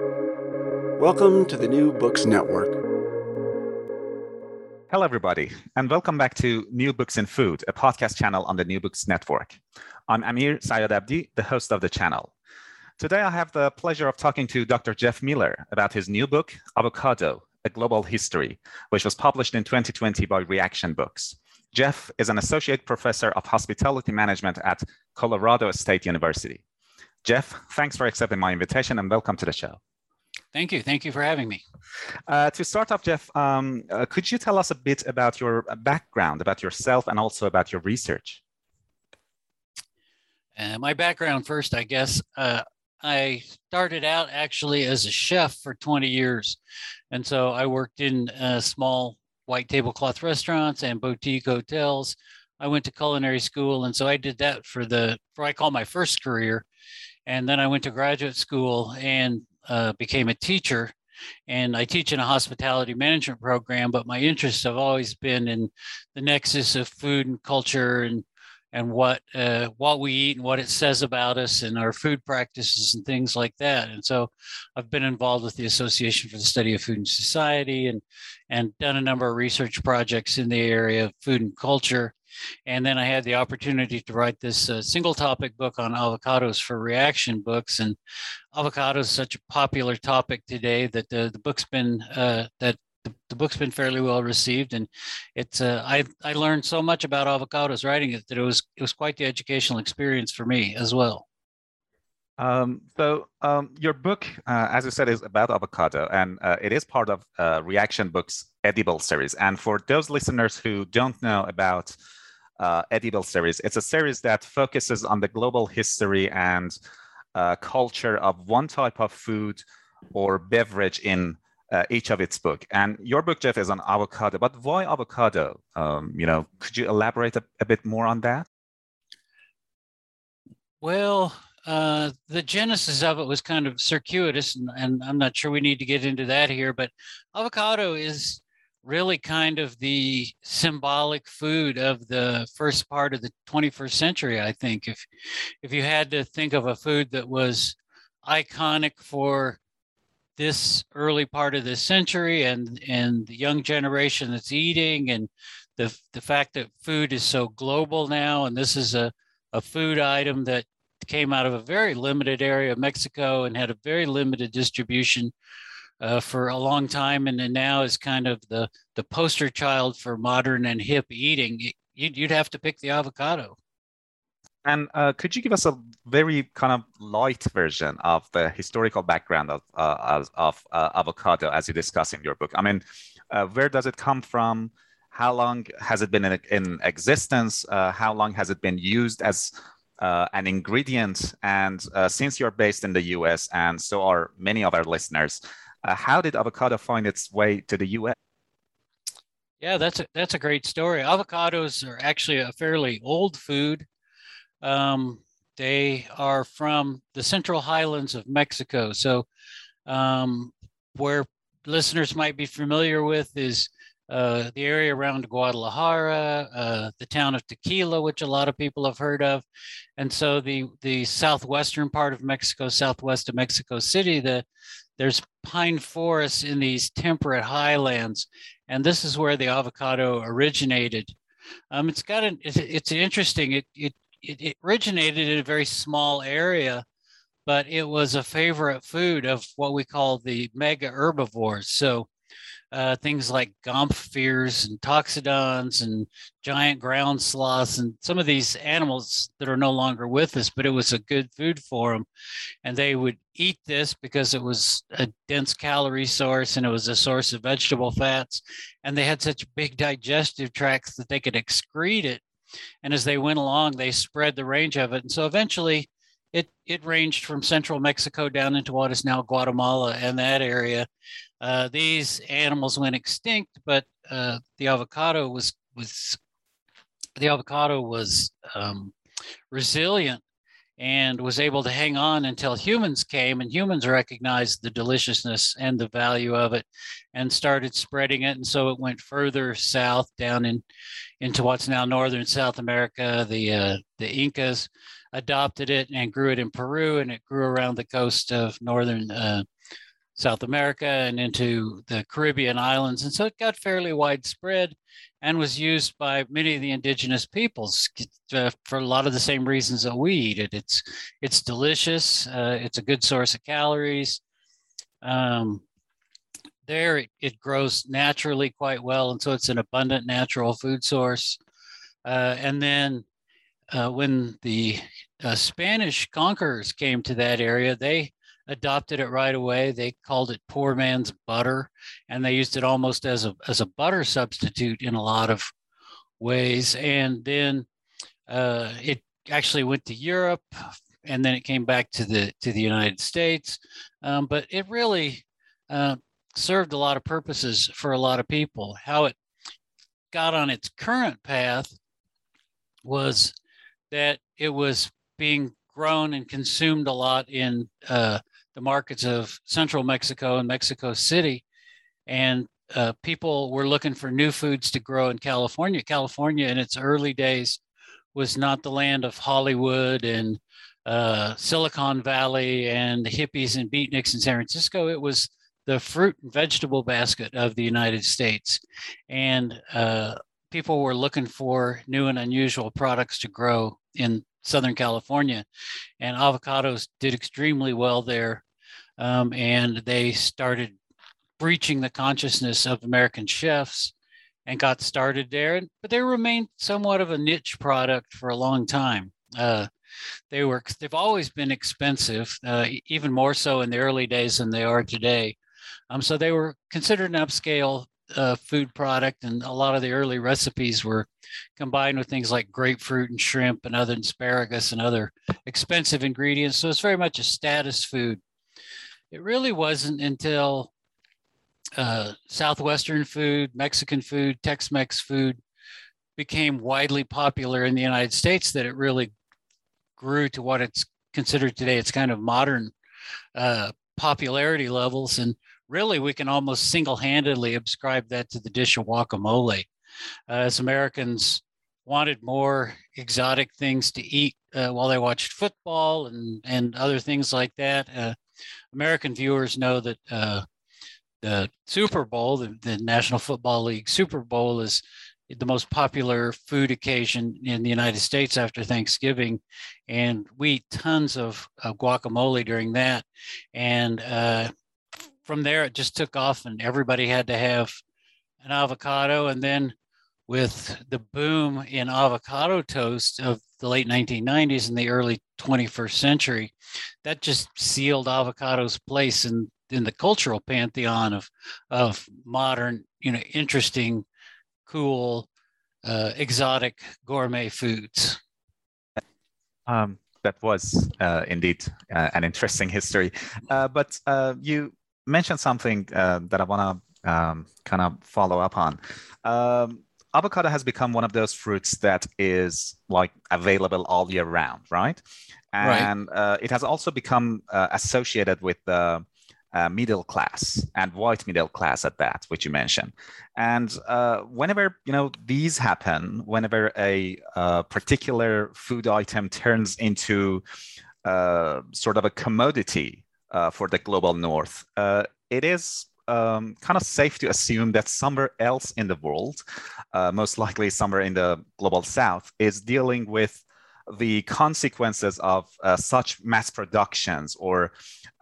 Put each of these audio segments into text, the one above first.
Welcome to the New Books Network. Hello, everybody, and welcome back to New Books in Food, a podcast channel on the New Books Network. I'm Amir Sayadabdi, the host of the channel. Today, I have the pleasure of talking to Dr. Jeff Miller about his new book, Avocado A Global History, which was published in 2020 by Reaktion Books. Jeff is an associate professor of hospitality management at Colorado State University. Jeff, thanks for accepting my invitation and welcome to the show. Thank you. Thank you for having me. Uh, to start off, Jeff, um, uh, could you tell us a bit about your background, about yourself, and also about your research? Uh, my background first, I guess. Uh, I started out actually as a chef for 20 years. And so I worked in uh, small white tablecloth restaurants and boutique hotels. I went to culinary school. And so I did that for the, for I call my first career. And then I went to graduate school and uh, became a teacher and I teach in a hospitality management program, but my interests have always been in the nexus of food and culture and and what uh, what we eat and what it says about us and our food practices and things like that. And so I've been involved with the Association for the Study of Food and Society and and done a number of research projects in the area of food and culture. And then I had the opportunity to write this uh, single topic book on avocados for Reaktion books. And avocados is such a popular topic today that the, the book's been uh, that the, the, book's been fairly well received. And it's uh, I, I learned so much about avocados writing it that it was it was quite the educational experience for me as well. Um, so um, your book uh, as you said is about avocado and uh, it is part of uh, Reaktion books edible series. And for those listeners who don't know about uh, edible series. It's a series that focuses on the global history and uh, culture of one type of food or beverage in uh, each of its book. And your book, Jeff, is on avocado. But why avocado? Um, you know, could you elaborate a, a bit more on that? Well, uh, the genesis of it was kind of circuitous, and, and, I'm not sure we need to get into that here. But avocado is really kind of the symbolic food of the first part of the 21st century i think. If if you had to think of a food that was iconic for this early part of the century and and the young generation that's eating and the the fact that food is so global now and this is a a food item that came out of a very limited area of Mexico and had a very limited distribution uh, for a long time, and then now is kind of the the poster child for modern and hip eating. You'd, you'd have to pick the avocado. And uh, could you give us a very kind of light version of the historical background of uh, of uh, avocado as you discuss in your book? I mean, uh, where does it come from? How long has it been in, in existence? Uh, how long has it been used as uh, an ingredient? And since you're based in the U.S. and so are many of our listeners, uh, how did avocado find its way to the U.S.? Yeah, that's a, that's a great story. Avocados are actually a fairly old food. Um, they are from the central highlands of Mexico. So, um, where listeners might be familiar with is the area around Guadalajara, uh, the town of Tequila, which a lot of people have heard of, and so the the southwestern part of Mexico, southwest of Mexico City, the there's pine forests in these temperate highlands, and this is where the avocado originated. Um, it's got an it's, it's interesting. It, it it originated in a very small area, but it was a favorite food of what we call the mega herbivores. So uh, things like gomphotheres and toxodons and giant ground sloths and some of these animals that are no longer with us, but it was a good food for them. And they would eat this because it was a dense calorie source and it was a source of vegetable fats. And they had such big digestive tracts that they could excrete it. And as they went along, they spread the range of it. And so eventually, it, it ranged from central Mexico down into what is now Guatemala and that area. Uh, these animals went extinct, but uh, the avocado was was the avocado was um, resilient and was able to hang on until humans came and humans recognized the deliciousness and the value of it and started spreading it and so it went further south down in into what's now northern south america the uh, the incas adopted it and grew it in peru and it grew around the coast of northern uh, South America and into the Caribbean islands. And so it got fairly widespread and was used by many of the indigenous peoples uh, for a lot of the same reasons that we eat it. It's, it's delicious, uh, it's a good source of calories. Um, there, it, it, grows naturally quite well. And so it's an abundant natural food source. Uh, and then uh, when the uh, Spanish conquerors came to that area, they adopted it right away. They called it poor man's butter, and they used it almost as a as a butter substitute in a lot of ways. And then uh, it actually went to Europe, and then it came back to the to the United States. Um, but it really uh, served a lot of purposes for a lot of people. How it got on its current path was that it was being grown and consumed a lot in uh, the markets of central Mexico and Mexico City. And uh, people were looking for new foods to grow in California. California, in its early days, was not the land of Hollywood and uh, Silicon Valley and the hippies and beatniks in San Francisco. It was the fruit and vegetable basket of the United States. And uh, people were looking for new and unusual products to grow in Southern California. And avocados did extremely well there. Um, and they started breaching the consciousness of American chefs and got started there. But they remained somewhat of a niche product for a long time. Uh, they were they've always been expensive, uh, even more so in the early days than they are today. Um, so they were considered an upscale uh, food product, and a lot of the early recipes were combined with things like grapefruit and shrimp and other asparagus and other expensive ingredients. So it's very much a status food. It really wasn't until uh, Southwestern food, Mexican food, Tex Mex food became widely popular in the United States that it really grew to what it's considered today. It's kind of modern uh, popularity levels. And really we can almost single-handedly ascribe that to the dish of guacamole. Uh, as Americans wanted more exotic things to eat uh, while they watched football and, and other things like that, uh, American viewers know that uh, the Super Bowl, the, the National Football League Super Bowl, is the most popular food occasion in the United States after Thanksgiving, and we eat tons of, of guacamole during that. And uh, from there, it just took off, and everybody had to have an avocado. And then, with the boom in avocado toast of the late 1990s and the early 21st century, that just sealed avocado's place in in the cultural pantheon of of modern, you know, interesting, cool, uh, exotic gourmet foods. Um, that was uh, indeed uh, an interesting history. Uh, but uh, you mentioned something uh, that I want to um, kind of follow up on. Um, avocado has become one of those fruits that is like available all year round, right? And right. Uh, it has also become uh, associated with the uh, middle class and white middle class at that, which you mentioned. And uh, whenever you know these happen, whenever a uh, particular food item turns into uh, sort of a commodity uh, for the global north, uh, it is um, kind of safe to assume that somewhere else in the world, uh, most likely somewhere in the global south, is dealing with the consequences of uh, such mass productions or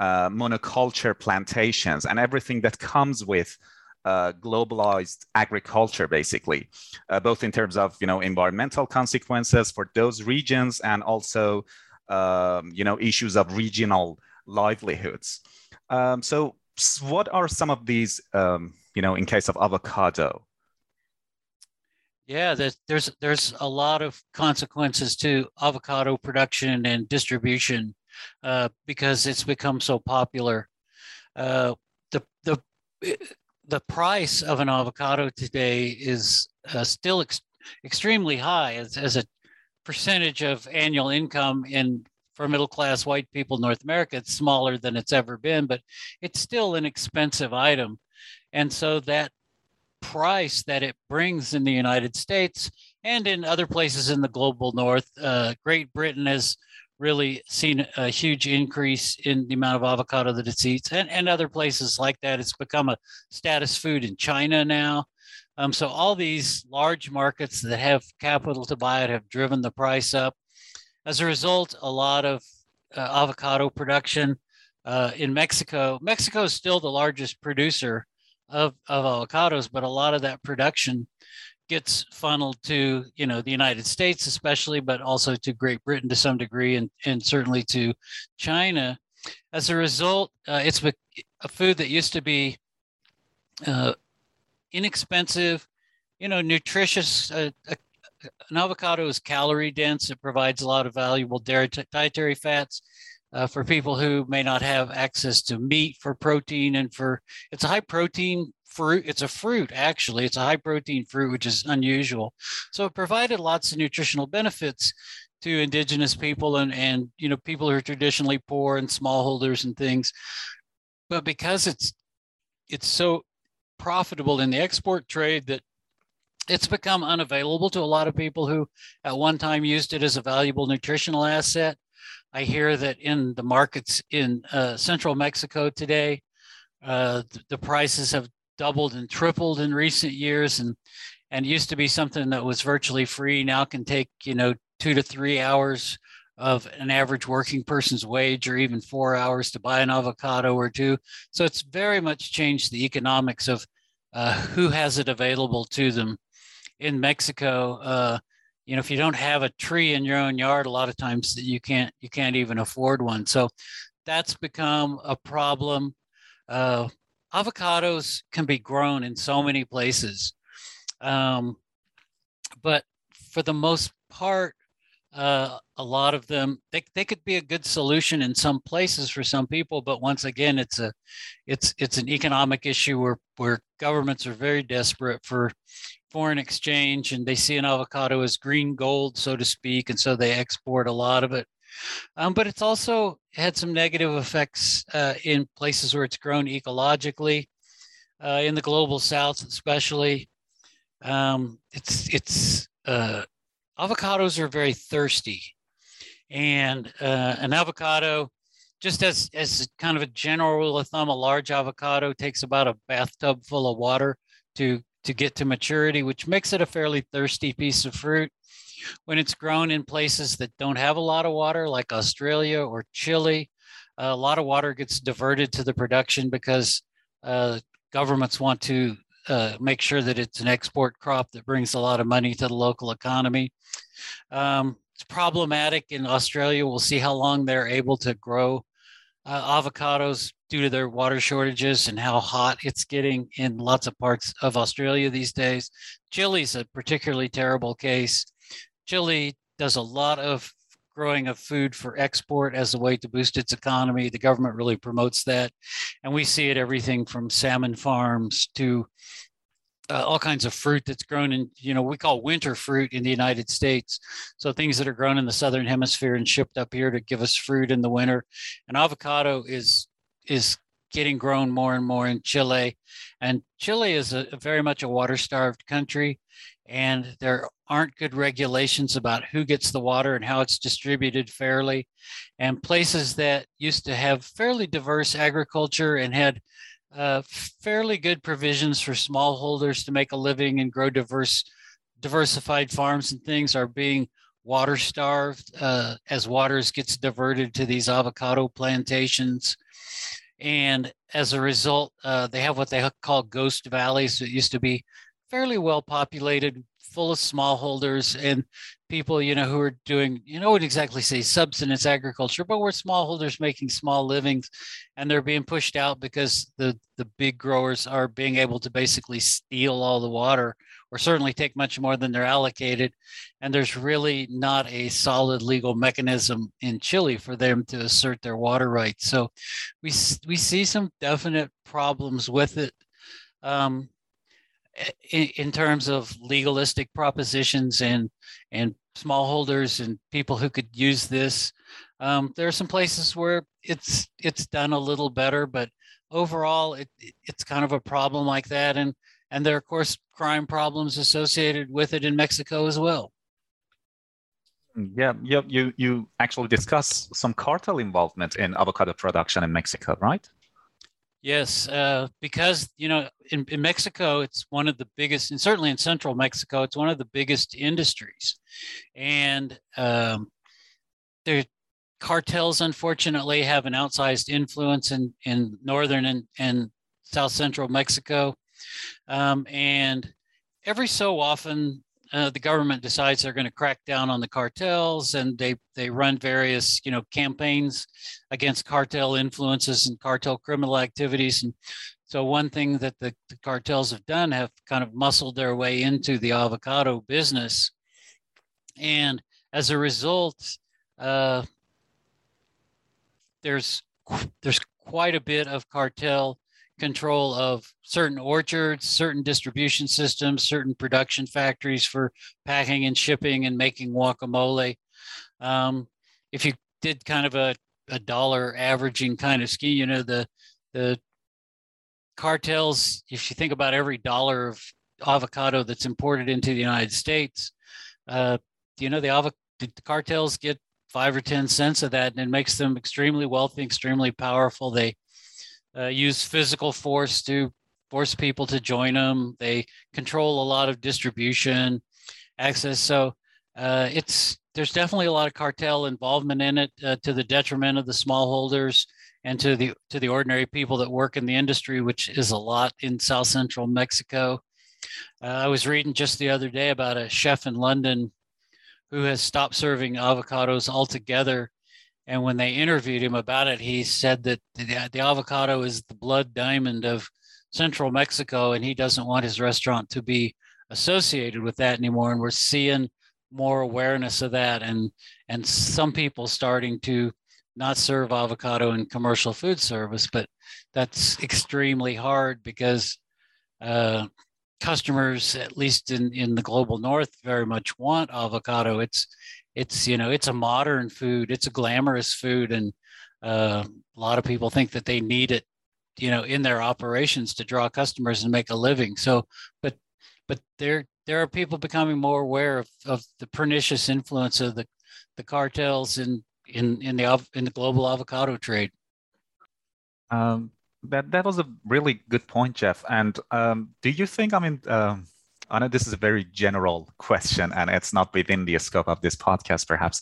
uh, monoculture plantations and everything that comes with uh, globalized agriculture, basically, uh, both in terms of you know environmental consequences for those regions and also um, you know issues of regional livelihoods. Um, so, what are some of these? Um, you know, in case of avocado. Yeah, there's there's there's a lot of consequences to avocado production and distribution uh, because it's become so popular. Uh, the the the price of an avocado today is uh, still ex- extremely high as, as a percentage of annual income in for middle class white people in North America. It's smaller than it's ever been, but it's still an expensive item. And so that price that it brings in the United States and in other places in the global north, uh, Great Britain has really seen a huge increase in the amount of avocado that it eats, and, and other places like that. It's become a status food in China now. Um, so all these large markets that have capital to buy it have driven the price up. As a result, a lot of uh, avocado production uh, in Mexico. Mexico is still the largest producer of, of avocados, but a lot of that production gets funneled to you know the United States especially, but also to Great Britain to some degree, and and certainly to China. As a result, uh, it's a food that used to be uh, inexpensive, you know, nutritious. Uh, an avocado is calorie dense. It provides a lot of valuable dietary fats. Uh, for people who may not have access to meat for protein and for it's a high protein fruit. It's a fruit, actually. It's a high protein fruit, which is unusual. So it provided lots of nutritional benefits to indigenous people and, and you know people who are traditionally poor and smallholders and things. But because it's it's so profitable in the export trade that it's become unavailable to a lot of people who at one time used it as a valuable nutritional asset. I hear that in the markets in uh, central Mexico today, uh, the prices have doubled and tripled in recent years and and used to be something that was virtually free now can take you know two to three hours of an average working person's wage or even four hours to buy an avocado or two so it's very much changed the economics of uh, who has it available to them in mexico uh, you know if you don't have a tree in your own yard a lot of times you can't you can't even afford one so that's become a problem uh, avocados can be grown in so many places. Um, but for the most part, uh, a lot of them they, they could be a good solution in some places for some people but once again it's a it's it's an economic issue where where governments are very desperate for foreign exchange and they see an avocado as green gold so to speak and so they export a lot of it um, but it's also had some negative effects uh, in places where it's grown ecologically, uh, in the global south especially. Um, it's it's uh, avocados are very thirsty, and uh, an avocado, just as as kind of a general rule of thumb, a large avocado takes about a bathtub full of water to to get to maturity, which makes it a fairly thirsty piece of fruit. When it's grown in places that don't have a lot of water, like Australia or Chile, a lot of water gets diverted to the production because uh, governments want to uh, make sure that it's an export crop that brings a lot of money to the local economy. Um, it's problematic in Australia. We'll see how long they're able to grow uh, avocados due to their water shortages and how hot it's getting in lots of parts of Australia these days. Chile's a particularly terrible case. Chile does a lot of growing of food for export as a way to boost its economy. The government really promotes that. And we see it everything from salmon farms to uh, all kinds of fruit that's grown in, you know, we call winter fruit in the United States. So things that are grown in the southern hemisphere and shipped up here to give us fruit in the winter. And avocado is is getting grown more and more in Chile. And Chile is a, very much a water starved country and there aren't good regulations about who gets the water and how it's distributed fairly. And places that used to have fairly diverse agriculture and had uh, fairly good provisions for smallholders to make a living and grow diverse, diversified farms and things are being water starved uh, as waters gets diverted to these avocado plantations. And as a result, uh, they have what they call ghost valleys. It used to be fairly well populated, full of smallholders and people, you know, who are doing, you know, wouldn't exactly say subsistence agriculture, but we're smallholders making small livings, and they're being pushed out because the the big growers are being able to basically steal all the water, or certainly take much more than they're allocated, and there's really not a solid legal mechanism in Chile for them to assert their water rights. So, we we see some definite problems with it. Um, in, in, terms of legalistic propositions and and smallholders and people who could use this. Um, there are some places where it's it's done a little better, but overall, it, it's kind of a problem like that. And and there are of course crime problems associated with it in Mexico as well. Yeah, yeah, you you actually discuss some cartel involvement in avocado production in Mexico, right? Yes, uh, because you know in, in Mexico it's one of the biggest, and certainly in central Mexico it's one of the biggest industries, and um, their cartels unfortunately have an outsized influence in in northern and, and south central Mexico, um, and every so often uh, the government decides they're going to crack down on the cartels and they they run various you know campaigns against cartel influences and cartel criminal activities. And so one thing that the, the cartels have done have kind of muscled their way into the avocado business. And as a result uh, there's there's quite a bit of cartel control of certain orchards, certain distribution systems, certain production factories for packing and shipping and making guacamole. Um, if you did kind of a, a dollar averaging kind of scheme, you know, the the cartels, if you think about every dollar of avocado that's imported into the United States, uh, you know, the, avo- the cartels get five or 10 cents of that and it makes them extremely wealthy, extremely powerful. They uh, use physical force to force people to join them. They control a lot of distribution access. So uh, it's there's definitely a lot of cartel involvement in it uh, to the detriment of the smallholders and to the to the ordinary people that work in the industry, which is a lot in South Central Mexico. Uh, I was reading just the other day about a chef in London who has stopped serving avocados altogether and when they interviewed him about it, he said that the, the avocado is the blood diamond of central Mexico, and he doesn't want his restaurant to be associated with that anymore. And we're seeing more awareness of that, and and some people starting to not serve avocado in commercial food service, but that's extremely hard because uh, customers, at least in in the global north, very much want avocado. It's it's you know it's a modern food it's a glamorous food and uh, a lot of people think that they need it you know in their operations to draw customers and make a living. So but but there there are people becoming more aware of, of the pernicious influence of the the cartels in in in the in the global avocado trade. Um that that was a really good point jeff. And um do you think i mean um I know this is a very general question and it's not within the scope of this podcast, perhaps.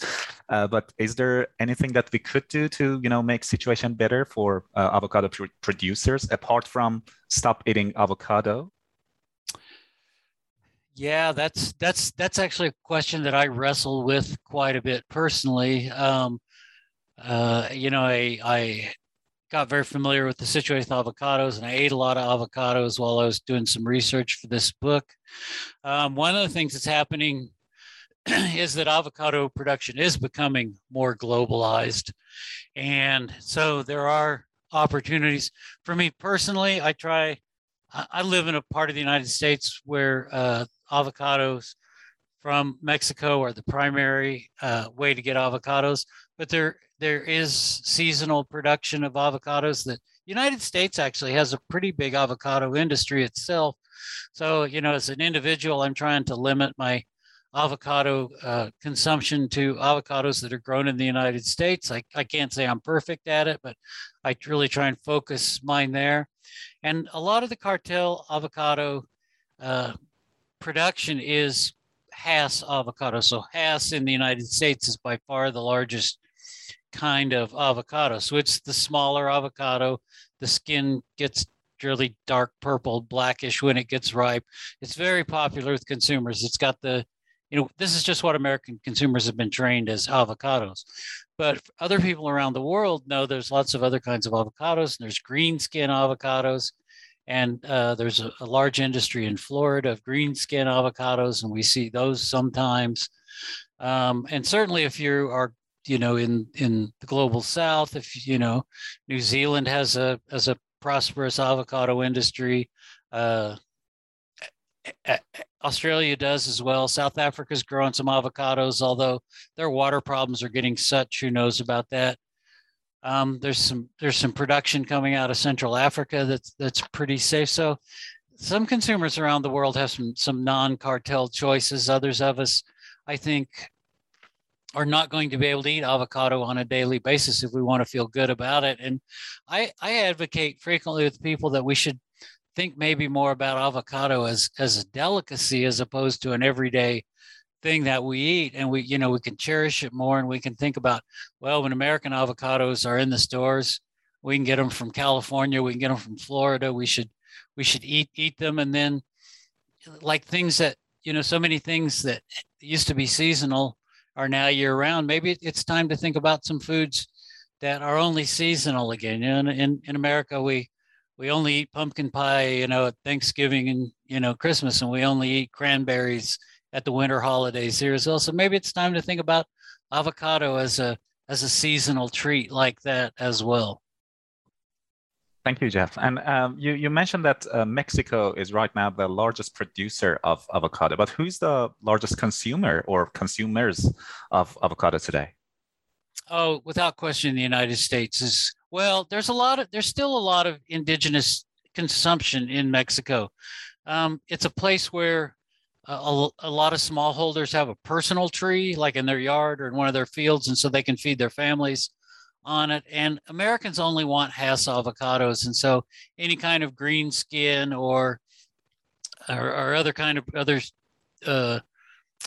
Uh, but is there anything that we could do to, you know, make situation better for uh, avocado pr producers apart from stop eating avocado? Yeah, that's that's that's actually a question that I wrestle with quite a bit personally. Um, uh, you know, I, I got very familiar with the situation with avocados and I ate a lot of avocados while I was doing some research for this book. Um, one of the things that's happening is that avocado production is becoming more globalized. And so there are opportunities for me personally. I try, I live in a part of the United States where uh, avocados from Mexico are the primary uh, way to get avocados, but there there is seasonal production of avocados that United States actually has a pretty big avocado industry itself. So, you know, as an individual, I'm trying to limit my avocado uh, consumption to avocados that are grown in the United States. I, I can't say I'm perfect at it, but I really try and focus mine there. And a lot of the cartel avocado uh, production is Hass avocado. So Hass in the United States is by far the largest kind of avocado. So it's the smaller avocado the skin gets really dark purple, blackish when it gets ripe. It's very popular with consumers. It's got the, you know, this is just what American consumers have been trained as avocados. But other people around the world know there's lots of other kinds of avocados. And there's green skin avocados. And uh, there's a, a, large industry in Florida of green skin avocados, and we see those sometimes. Um, and certainly, if you are, you know, in in the global South, if you know, New Zealand has a has a prosperous avocado industry. Uh, Australia does as well. South Africa's growing some avocados, although their water problems are getting such. Who knows about that? Um, there's some there's some production coming out of Central Africa that's that's pretty safe. So some consumers around the world have some some non-cartel choices. Others of us, I think, are not going to be able to eat avocado on a daily basis if we want to feel good about it. And I, I advocate frequently with people that we should think maybe more about avocado as as a delicacy as opposed to an everyday thing that we eat and we you know we can cherish it more and we can think about well when american avocados are in the stores we can get them from california we can get them from florida we should we should eat eat them and then like things that you know so many things that used to be seasonal are now year round, maybe it's time to think about some foods that are only seasonal again. You know, in, in America, we we only eat pumpkin pie, you know, at Thanksgiving and you know Christmas, and we only eat cranberries at the winter holidays here as well. So maybe it's time to think about avocado as a as a seasonal treat like that as well. Thank you, Jeff. And um, you, you mentioned that uh, Mexico is right now the largest producer of avocado, but who's the largest consumer or consumers of avocado today? Oh, without question, the United States is well. There's a lot of there's still a lot of indigenous consumption in Mexico. Um, it's a place where a, a, lot of smallholders have a personal tree, like in their yard or in one of their fields, and so they can feed their families on it. And Americans only want Hass avocados. And so any kind of green skin or or, or other kind of other uh,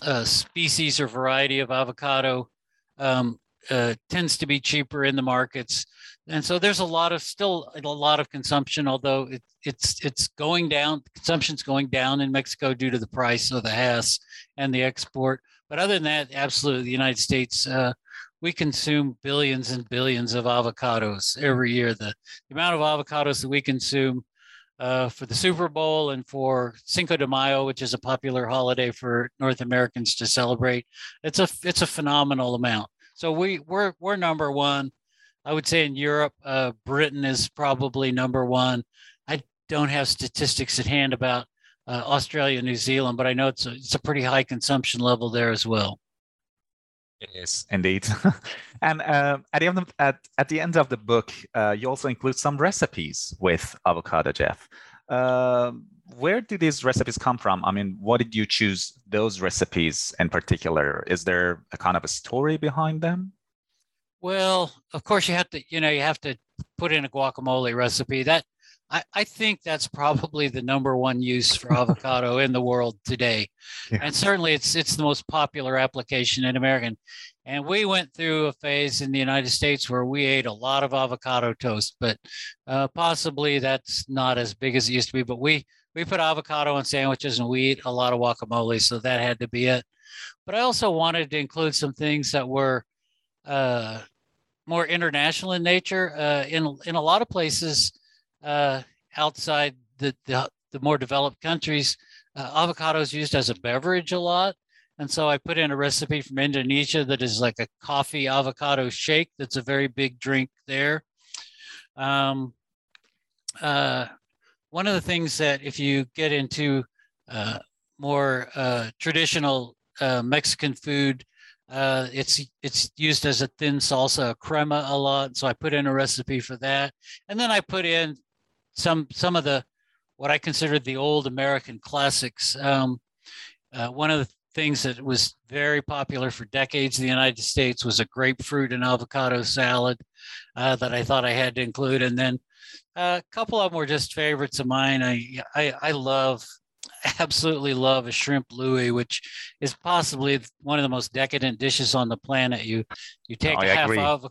uh, species or variety of avocado um, uh, tends to be cheaper in the markets. And so there's a lot of still a lot of consumption, although it, it's it's going down. Consumption's going down in Mexico due to the price of the Hass and the export. But other than that, absolutely, the United States uh, we consume billions and billions of avocados every year. The, the amount of avocados that we consume uh, for the Super Bowl and for Cinco de Mayo, which is a popular holiday for North Americans to celebrate, it's a it's a phenomenal amount. So we we're we're number one. I would say in Europe, uh, Britain is probably number one. I don't have statistics at hand about uh, Australia, New Zealand, but I know it's a, it's a pretty high consumption level there as well. Yes, indeed. and uh, at the end of, at, at the end of the book, uh, you also include some recipes with avocado, Jeff. Uh, where do these recipes come from? I mean, what did you choose those recipes in particular? Is there a kind of a story behind them? Well, of course, you have to, you know, you have to put in a guacamole recipe. That I, I think that's probably the number one use for avocado in the world today. Yeah. And certainly it's it's the most popular application in American. And we went through a phase in the United States where we ate a lot of avocado toast, but uh, possibly that's not as big as it used to be. But we we put avocado on sandwiches and we eat a lot of guacamole, so that had to be it. But I also wanted to include some things that were uh, more international in nature. Uh, in in a lot of places, uh, outside the, the, the more developed countries, uh, avocado is used as a beverage a lot. And so I put in a recipe from Indonesia that is like a coffee avocado shake. That's a very big drink there. Um, uh, one of the things that if you get into uh, more uh, traditional uh, Mexican food, uh, it's it's used as a thin salsa, crema a lot. So I put in a recipe for that, and then I put in some some of the what I considered the old American classics. Um, uh, one of the things that was very popular for decades in the United States was a grapefruit and avocado salad uh, that I thought I had to include, and then uh, a couple of them were just favorites of mine. I I, I love absolutely love a shrimp louis, which is possibly one of the most decadent dishes on the planet. You you take oh, a half of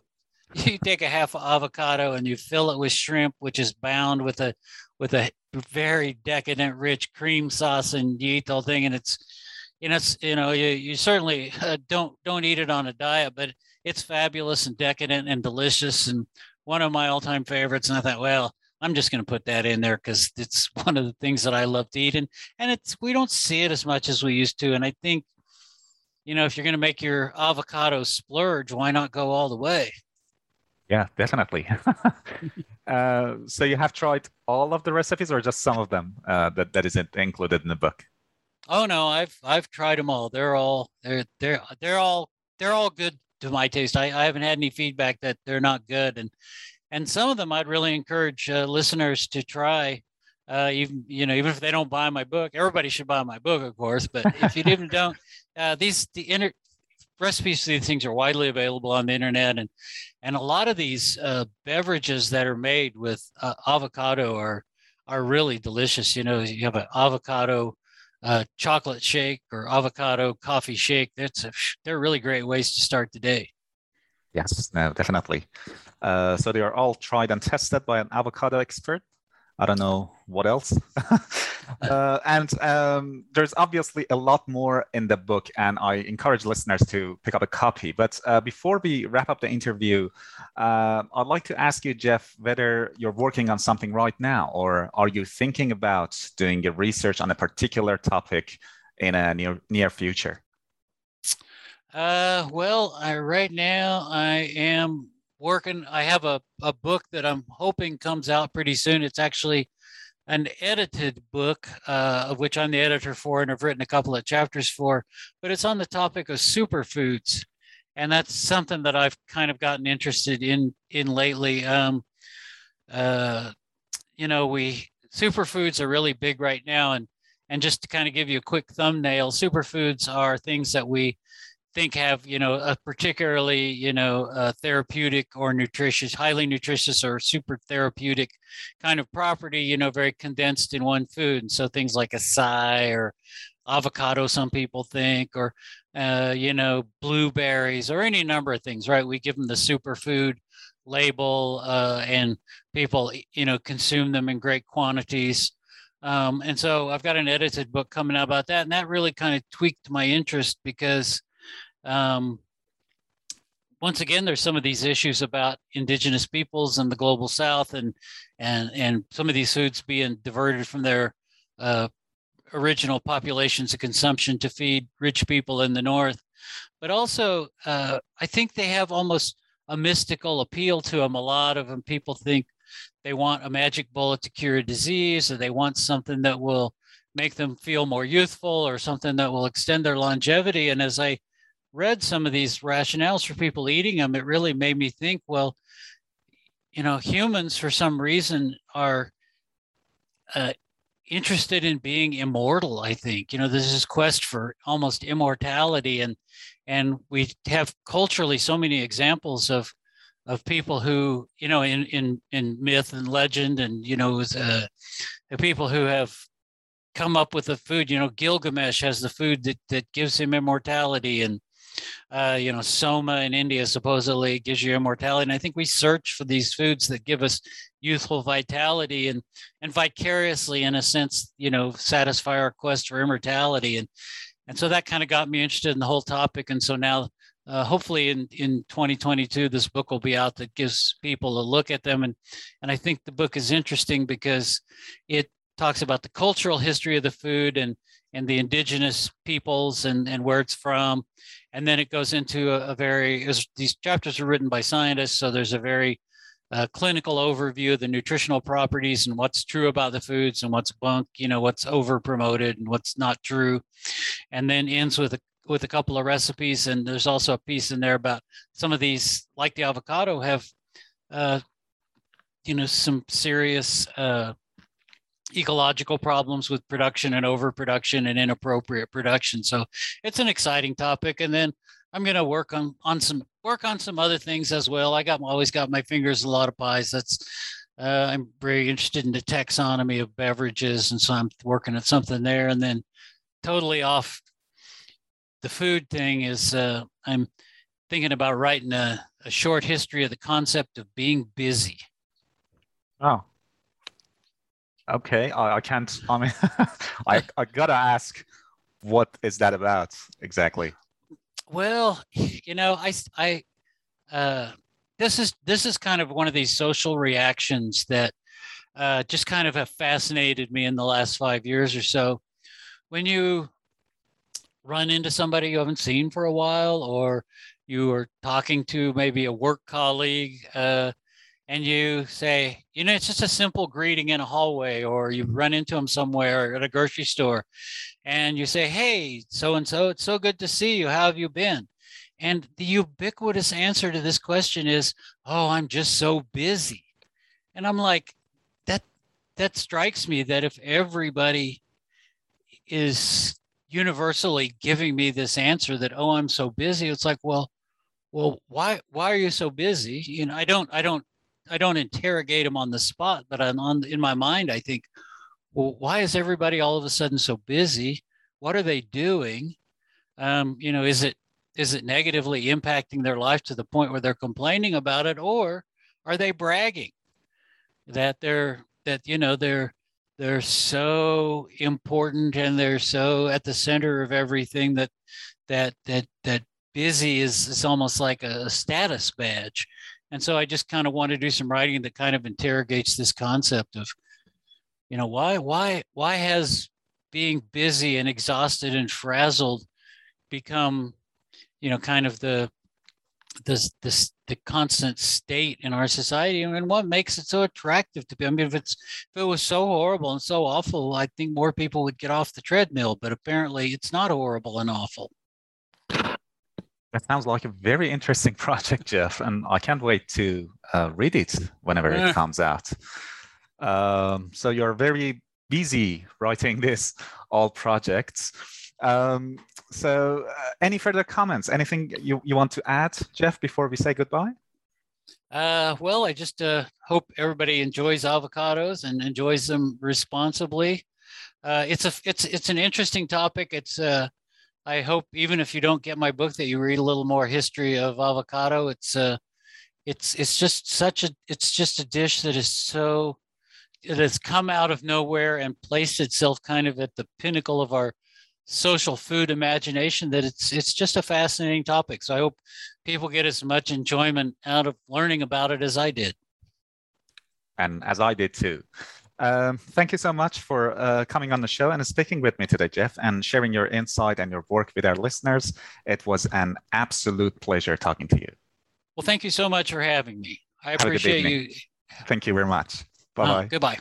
you take a half avocado and you fill it with shrimp, which is bound with a with a very decadent, rich cream sauce, and you eat the whole thing, and it's you know, it's you know, you, you certainly uh, don't don't eat it on a diet, but it's fabulous and decadent and delicious, and one of my all time favorites. And I thought, well, I'm just going to put that in there because it's one of the things that I love to eat, and and it's we don't see it as much as we used to, and I think. You know, if you're going to make your avocado splurge, why not go all the way? Yeah, definitely. uh, so you have tried all of the recipes, or just some of them uh, that that isn't included in the book? Oh no, I've I've tried them all. They're all they're they're they're all they're all good to my taste. I, I haven't had any feedback that they're not good, and and some of them I'd really encourage uh, listeners to try. Uh, even you know even if they don't buy my book, everybody should buy my book, of course. But if you didn't even don't, uh, these the inter- recipes for these things are widely available on the internet, and and a lot of these uh, beverages that are made with uh, avocado are are really delicious. You know, you have an avocado uh, chocolate shake or avocado coffee shake. That's a, they're really great ways to start the day. Yes, no, definitely. Uh, so they are all tried and tested by an avocado expert. I don't know what else. uh, and um, there's obviously a lot more in the book, and I encourage listeners to pick up a copy. But uh, before we wrap up the interview, uh, I'd like to ask you, Jeff, whether you're working on something right now, or are you thinking about doing a research on a particular topic in a near near future? Uh, well, I, right now I am working. I have a, a book that I'm hoping comes out pretty soon. It's actually an edited book, uh, of which I'm the editor for, and I've written a couple of chapters for, but it's on the topic of superfoods. And that's something that I've kind of gotten interested in in lately. Um, uh, you know, we superfoods are really big right now, and and just to kind of give you a quick thumbnail, superfoods are things that we think have you know a particularly you know therapeutic or nutritious highly nutritious or super therapeutic kind of property you know very condensed in one food. And so things like acai or avocado some people think or uh, you know blueberries or any number of things right? We give them the superfood label uh, and people you know consume them in great quantities. Um, and so i've got an edited book coming out about that and that really kind of tweaked my interest because um, once again, there's some of these issues about indigenous peoples in the global south and and and some of these foods being diverted from their uh, original populations of consumption to feed rich people in the north. But also, uh, I think they have almost a mystical appeal to them. A lot of them people think they want a magic bullet to cure a disease, or they want something that will make them feel more youthful, or something that will extend their longevity. And as I read some of these rationales for people eating them, it really made me think, well, you know, humans for some reason are uh, interested in being immortal. I think you know this quest for almost immortality, and and we have culturally so many examples of of people who you know in in in myth and legend, and you know uh, the people who have come up with the food. You know, Gilgamesh has the food that that gives him immortality, and uh, you know, soma in India supposedly gives you immortality. And I think we search for these foods that give us youthful vitality and and vicariously, in a sense, you know, satisfy our quest for immortality. And and so that kind of got me interested in the whole topic. And so now, uh, hopefully, in in 2022, this book will be out that gives people a look at them. And and I think the book is interesting because it talks about the cultural history of the food and and the indigenous peoples and, and where it's from. And then it goes into a, a very, these chapters are written by scientists. So there's a very uh, clinical overview of the nutritional properties and what's true about the foods and what's bunk, you know, what's over promoted and what's not true. And then ends with a, with a couple of recipes. And there's also a piece in there about some of these, like the avocado, have, uh, you know, some serious uh, ecological problems with production and overproduction and inappropriate production. So it's an exciting topic. And then I'm going to work on on some work on some other things as well. I got always got my fingers in a lot of pies. That's uh, I'm very interested in the taxonomy of beverages, and so I'm working at something there. And then totally off the food thing is uh, I'm thinking about writing a, a short history of the concept of being busy. Oh, okay. I, I can't. I mean, I I gotta ask, what is that about exactly? Well, you know, I I uh, this is this is kind of one of these social reactions that uh, just kind of have fascinated me in the last five years or so. When you run into somebody you haven't seen for a while, or you are talking to maybe a work colleague, uh, and you say, you know, it's just a simple greeting in a hallway, or you run into them somewhere at a grocery store, and you say, "Hey, so and so, it's so good to see you. How have you been?" And the ubiquitous answer to this question is, "Oh, I'm just so busy." And I'm like, that that strikes me that if everybody is universally giving me this answer that, "Oh, I'm so busy," it's like, well, well, why why are you so busy? You know, I don't I don't I don't interrogate them on the spot, but I'm on in my mind. I think, well, why is everybody all of a sudden so busy? What are they doing? Um, you know, is it is it negatively impacting their life to the point where they're complaining about it or are they bragging that they're that you know they're they're so important and they're so at the center of everything that that that that busy is is almost like a status badge and so i just kind of want to do some writing that kind of interrogates this concept of you know why why why has being busy and exhausted and frazzled become you know, kind of the this this the constant state in our society and what makes it so attractive to be. I mean, if it's if it was so horrible and so awful, I think more people would get off the treadmill. But apparently, it's not horrible and awful. That sounds like a very interesting project, Jeff, and I can't wait to uh, read it whenever yeah. it comes out. Um, so you're very busy writing this all projects. Um, so, uh, any further comments? Anything you, you want to add, Jeff, before we say goodbye? Uh, well, I just uh, hope everybody enjoys avocados and enjoys them responsibly. Uh, it's a it's it's an interesting topic. It's uh, I hope even if you don't get my book that you read a little more history of avocado. It's uh, it's it's just such a it's just a dish that is so it has come out of nowhere and placed itself kind of at the pinnacle of our social food imagination that it's it's just a fascinating topic. So I hope people get as much enjoyment out of learning about it as I did. And as I did too. Um, thank you so much for uh, coming on the show and speaking with me today, Jeff, and sharing your insight and your work with our listeners. It was an absolute pleasure talking to you. Well, thank you so much for having me. I Have appreciate you. Thank you very much. Bye bye. Uh, goodbye.